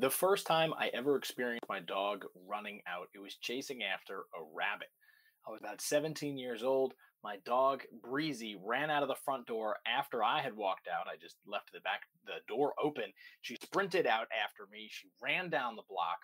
The first time I ever experienced my dog running out, it was chasing after a rabbit. I was about 17 years old. My dog Breezy ran out of the front door after I had walked out. I just left the back the door open. She sprinted out after me. She ran down the block.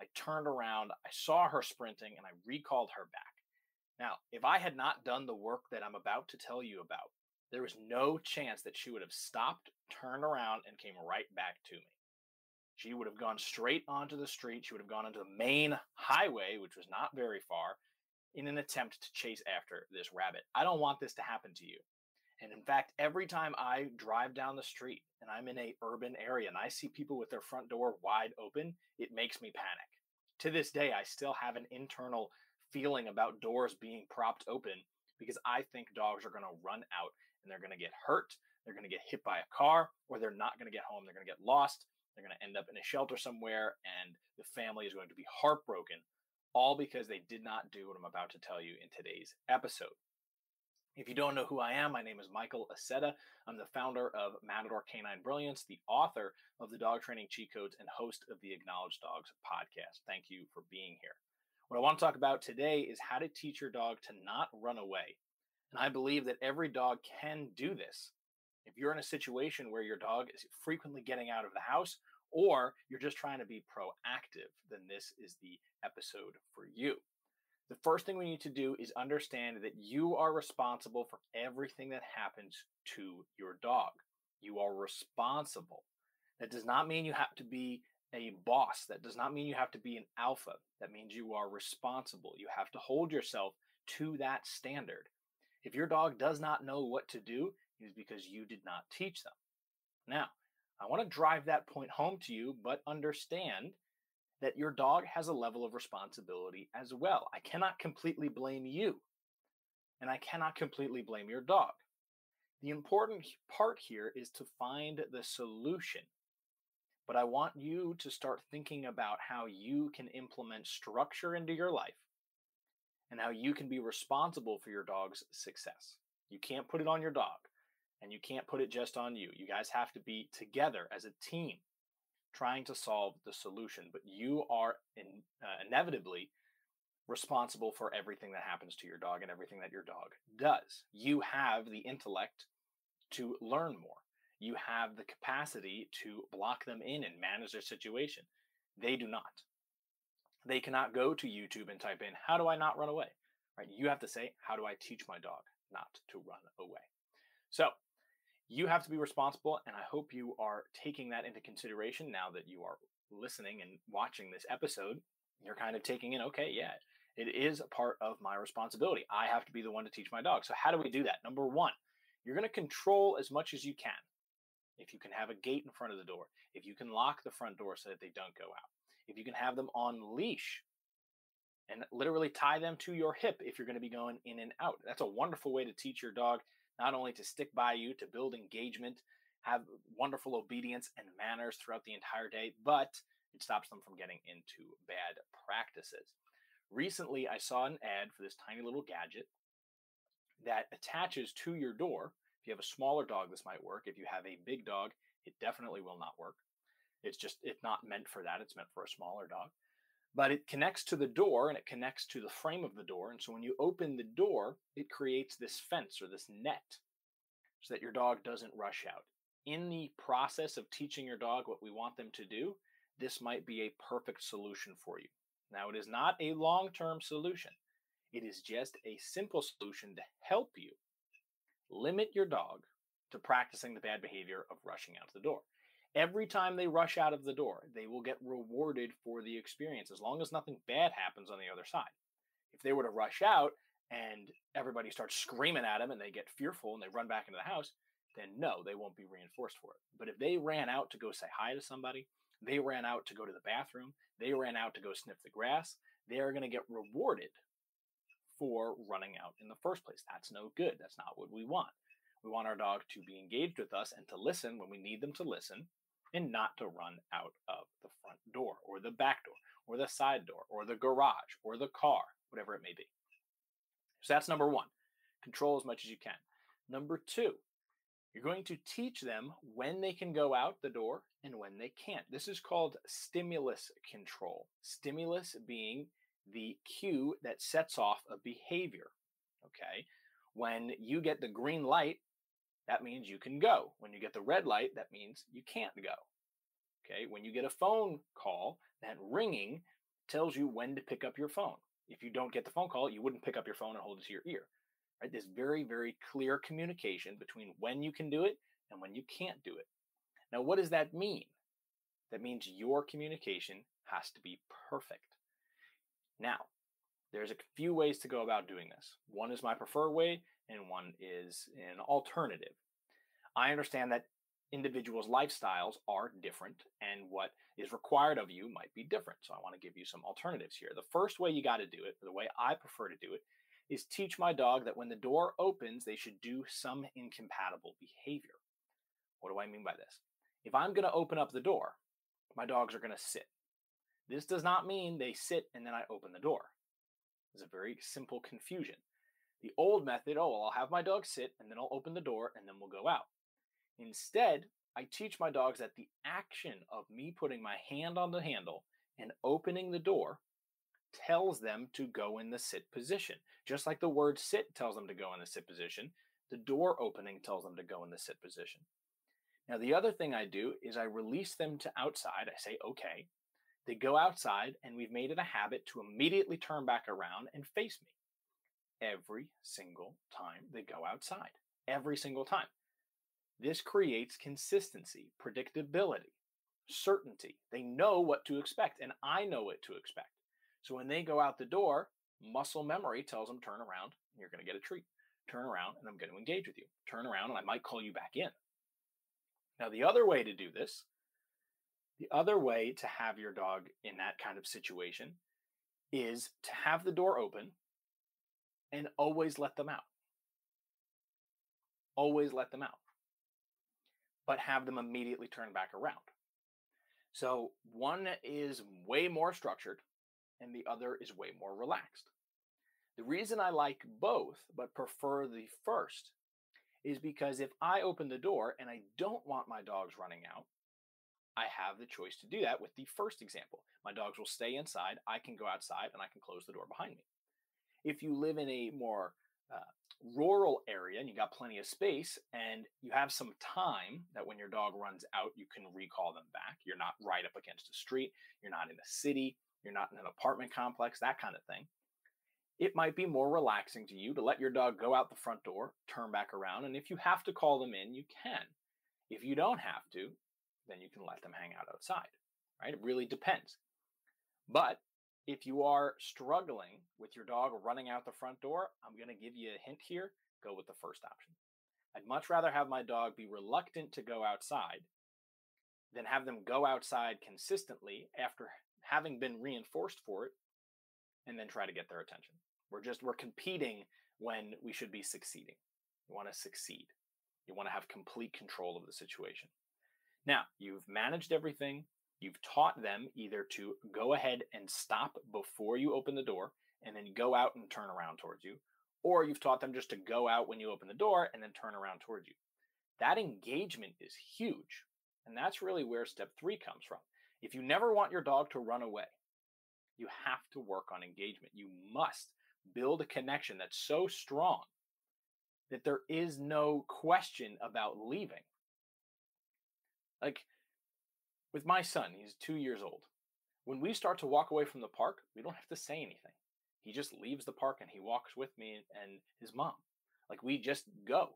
I turned around, I saw her sprinting, and I recalled her back. Now, if I had not done the work that I'm about to tell you about, there was no chance that she would have stopped, turned around, and came right back to me. She would have gone straight onto the street. She would have gone onto the main highway, which was not very far, in an attempt to chase after this rabbit. I don't want this to happen to you. And in fact, every time I drive down the street and I'm in a urban area and I see people with their front door wide open, it makes me panic. To this day, I still have an internal feeling about doors being propped open because I think dogs are going to run out and they're going to get hurt, they're going to get hit by a car, or they're not going to get home, they're going to get lost, they're going to end up in a shelter somewhere, and the family is going to be heartbroken, all because they did not do what I'm about to tell you in today's episode. If you don't know who I am, my name is Michael Aceta. I'm the founder of Matador Canine Brilliance, the author of the Dog Training Cheat Codes, and host of the Acknowledged Dogs podcast. Thank you for being here. What I want to talk about today is how to teach your dog to not run away. And I believe that every dog can do this. If you're in a situation where your dog is frequently getting out of the house or you're just trying to be proactive, then this is the episode for you. The first thing we need to do is understand that you are responsible for everything that happens to your dog. You are responsible. That does not mean you have to be a boss. That does not mean you have to be an alpha. That means you are responsible. You have to hold yourself to that standard. If your dog does not know what to do, it is because you did not teach them. Now, I want to drive that point home to you, but understand that your dog has a level of responsibility as well. I cannot completely blame you, and I cannot completely blame your dog. The important part here is to find the solution. But I want you to start thinking about how you can implement structure into your life and how you can be responsible for your dog's success. You can't put it on your dog and you can't put it just on you. You guys have to be together as a team trying to solve the solution, but you are in, uh, inevitably responsible for everything that happens to your dog and everything that your dog does. You have the intellect to learn more. You have the capacity to block them in and manage their situation. They do not. They cannot go to YouTube and type in, How do I not run away? Right? You have to say, How do I teach my dog not to run away? So, you have to be responsible and i hope you are taking that into consideration now that you are listening and watching this episode. You're kind of taking in okay yeah it is a part of my responsibility. I have to be the one to teach my dog. So how do we do that? Number one you're going to control as much as you can. If you can have a gate in front of the door if you can lock the front door so that they don't go out if you can have them on leash and literally tie them to your hip if you're going to be going in and out. That's a wonderful way to teach your dog not only to stick by you, to build engagement, have wonderful obedience and manners throughout the entire day, but it stops them from getting into bad practices. Recently, I saw an ad for this tiny little gadget that attaches to your door. If you have a smaller dog, this might work. If you have a big dog, it definitely will not work. It's just it's not meant for that. It's meant for a smaller dog but it connects to the door and it connects to the frame of the door. And so when you open the door, it creates this fence or this net so that your dog doesn't rush out. In the process of teaching your dog what we want them to do, this might be a perfect solution for you. Now, it is not a long term solution, it is just a simple solution to help you limit your dog to practicing the bad behavior of rushing out the door. Every time they rush out of the door, they will get rewarded for the experience as long as nothing bad happens on the other side. If they were to rush out and everybody starts screaming at them and they get fearful and they run back into the house, then no, they won't be reinforced for it. But if they ran out to go say hi to somebody, they ran out to go to the bathroom, they ran out to go sniff the grass, they are going to get rewarded for running out in the first place. That's no good. That's not what we want. We want our dog to be engaged with us and to listen when we need them to listen and not to run out of the front door or the back door or the side door or the garage or the car, whatever it may be. So that's number one. Control as much as you can. Number two, You're going to teach them when they can go out the door and when they can't. This is called stimulus control. Stimulus being the cue that sets off a behavior. Okay. When you get the green light, that means you can go. When you get the red light, that means you can't go. Okay. When you get a phone call, that ringing tells you when to pick up your phone. If you don't get the phone call, you wouldn't pick up your phone and hold it to your ear. Right? This very, very clear communication between when you can do it and when you can't do it. Now, what does that mean? That means your communication has to be perfect. Now, there's a few ways to go about doing this. One is my preferred way, and one is an alternative. I understand that individuals' lifestyles are different, and what is required of you might be different. So, I want to give you some alternatives here. The first way you got to do it, the way I prefer to do it, is teach my dog that when the door opens, they should do some incompatible behavior. What do I mean by this? If I'm going to open up the door, my dogs are going to sit. This does not mean they sit and then I open the door. It's a very simple confusion. The old method, oh, well, I'll have my dog sit and then I'll open the door and then we'll go out. Instead, I teach my dogs that the action of me putting my hand on the handle and opening the door tells them to go in the sit position. Just like the word sit tells them to go in the sit position, the door opening tells them to go in the sit position. Now, the other thing I do is I release them to outside. I say, okay. They go outside, and we've made it a habit to immediately turn back around and face me every single time they go outside. Every single time. This creates consistency, predictability, certainty. They know what to expect, and I know what to expect. So when they go out the door, muscle memory tells them turn around, and you're going to get a treat. Turn around, and I'm going to engage with you. Turn around, and I might call you back in. Now, the other way to do this, the other way to have your dog in that kind of situation is to have the door open and always let them out. Always let them out. But have them immediately turn back around. So one is way more structured and the other is way more relaxed. The reason I like both but prefer the first is because if I open the door and I don't want my dogs running out, I have the choice to do that with the first example. My dogs will stay inside, I can go outside, and I can close the door behind me. If you live in a more uh, rural area and you got plenty of space and you have some time that when your dog runs out, you can recall them back. You're not right up against a street, you're not in a city, you're not in an apartment complex, that kind of thing it might be more relaxing to you to let your dog go out the front door, turn back around, and if you have to call them in, you can. If you don't have to, then you can let them hang out outside, right? It really depends. But if you are struggling with your dog running out the front door, I'm going to give you a hint here go with the first option. I'd much rather have my dog be reluctant to go outside than have them go outside consistently after having been reinforced for it and then try to get their attention. We're just we're competing when we should be succeeding. You want to succeed. You want to have complete control of the situation. Now, you've managed everything. You've taught them either to go ahead and stop before you open the door and then go out and turn around towards you, or you've taught them just to go out when you open the door and then turn around towards you. That engagement is huge. And that's really where step three comes from. If you never want your dog to run away, you have to work on engagement. You must build a connection that's so strong that there is no question about leaving. Like with my son, he's two years old. When we start to walk away from the park, we don't have to say anything. He just leaves the park and he walks with me and his mom. Like we just go.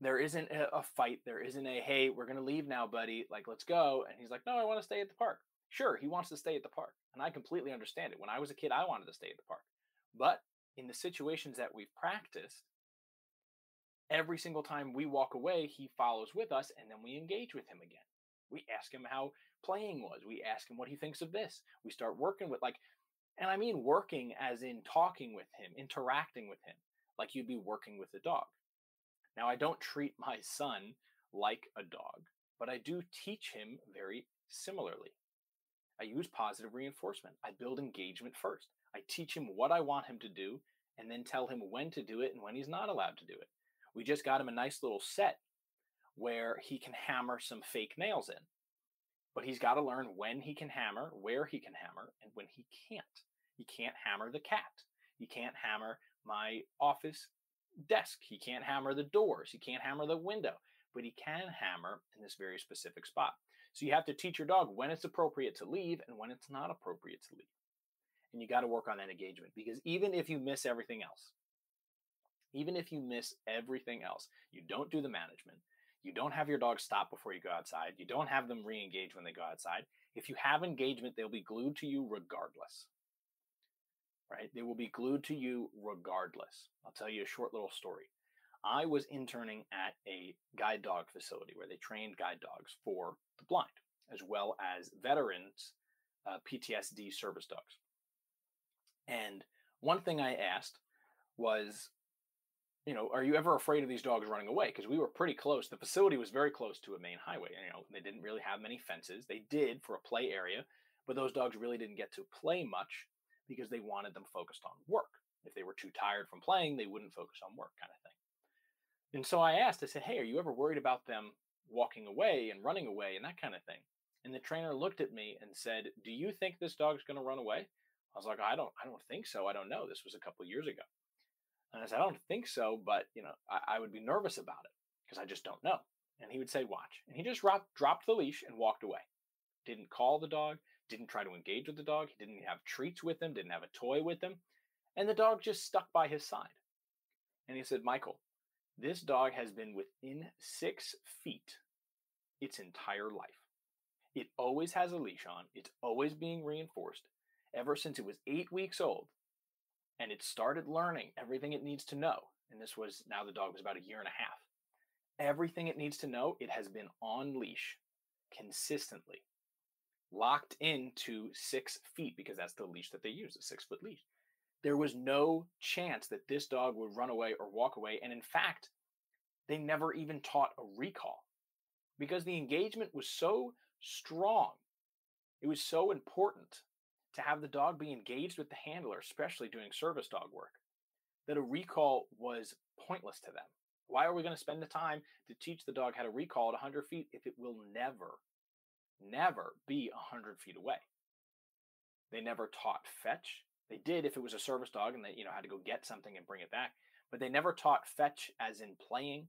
There isn't a fight. There isn't a, hey, we're going to leave now, buddy. Like, let's go. And he's like, no, I want to stay at the park. Sure, he wants to stay at the park. And I completely understand it. When I was a kid, I wanted to stay at the park. But in the situations that we've practiced, every single time we walk away, he follows with us and then we engage with him again. We ask him how playing was. We ask him what he thinks of this. We start working with, like, and I mean working as in talking with him, interacting with him, like you'd be working with a dog. Now, I don't treat my son like a dog, but I do teach him very similarly. I use positive reinforcement. I build engagement first. I teach him what I want him to do and then tell him when to do it and when he's not allowed to do it. We just got him a nice little set where he can hammer some fake nails in. But he's got to learn when he can hammer, where he can hammer, and when he can't. He can't hammer the cat. He can't hammer my office desk. He can't hammer the doors. He can't hammer the window, but he can hammer in this very specific spot. So you have to teach your dog when it's appropriate to leave and when it's not appropriate to leave. And you got to work on that engagement because even if you miss everything else, even if you miss everything else, you don't do the management, you don't have your dog stop before you go outside, you don't have them re engage when they go outside. If you have engagement, they'll be glued to you regardless right? They will be glued to you regardless. I'll tell you a short little story. I was interning at a guide dog facility where they trained guide dogs for the blind, as well as veterans uh, PTSD service dogs. And one thing I asked was, you know, are you ever afraid of these dogs running away? Because we were pretty close. The facility was very close to a main highway. You know, they didn't really have many fences. They did for a play area, but those dogs really didn't get to play much because they wanted them focused on work. If they were too tired from playing, they wouldn't focus on work, kind of thing. And so I asked, I said, Hey, are you ever worried about them walking away and running away and that kind of thing? And the trainer looked at me and said, Do you think this dog's going to run away? I was like, I don't, I don't think so. I don't know. This was a couple years ago. And I said, I don't think so, but you know, I, I would be nervous about it because I just don't know. And he would say, watch. And he just dropped, dropped the leash and walked away. Didn't call the dog, didn't try to engage with the dog. He didn't have treats with him, didn't have a toy with him. And the dog just stuck by his side. And he said, Michael, this dog has been within six feet its entire life. It always has a leash on, it's always being reinforced ever since it was eight weeks old. And it started learning everything it needs to know. And this was now the dog was about a year and a half. Everything it needs to know, it has been on leash consistently locked into six feet because that's the leash that they use, a six foot leash. There was no chance that this dog would run away or walk away. And in fact, they never even taught a recall because the engagement was so strong. It was so important to have the dog be engaged with the handler, especially doing service dog work, that a recall was pointless to them. Why are we going to spend the time to teach the dog how to recall at 100 feet if it will never never be 100 feet away. They never taught fetch. They did if it was a service dog and they you know had to go get something and bring it back, but they never taught fetch as in playing.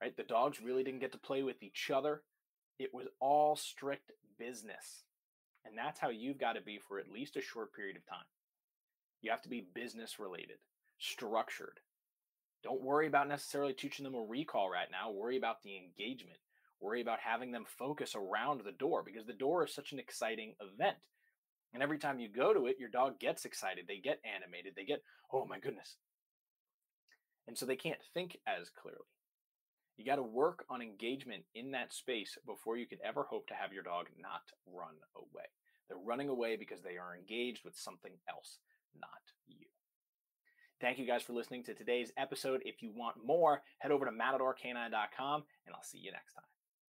Right? The dogs really didn't get to play with each other. It was all strict business. And that's how you've got to be for at least a short period of time. You have to be business related, structured. Don't worry about necessarily teaching them a recall right now. Worry about the engagement worry about having them focus around the door because the door is such an exciting event. And every time you go to it, your dog gets excited. They get animated. They get, oh my goodness. And so they can't think as clearly. You got to work on engagement in that space before you could ever hope to have your dog not run away. They're running away because they are engaged with something else, not you. Thank you guys for listening to today's episode. If you want more, head over to matadorcanine.com and I'll see you next time.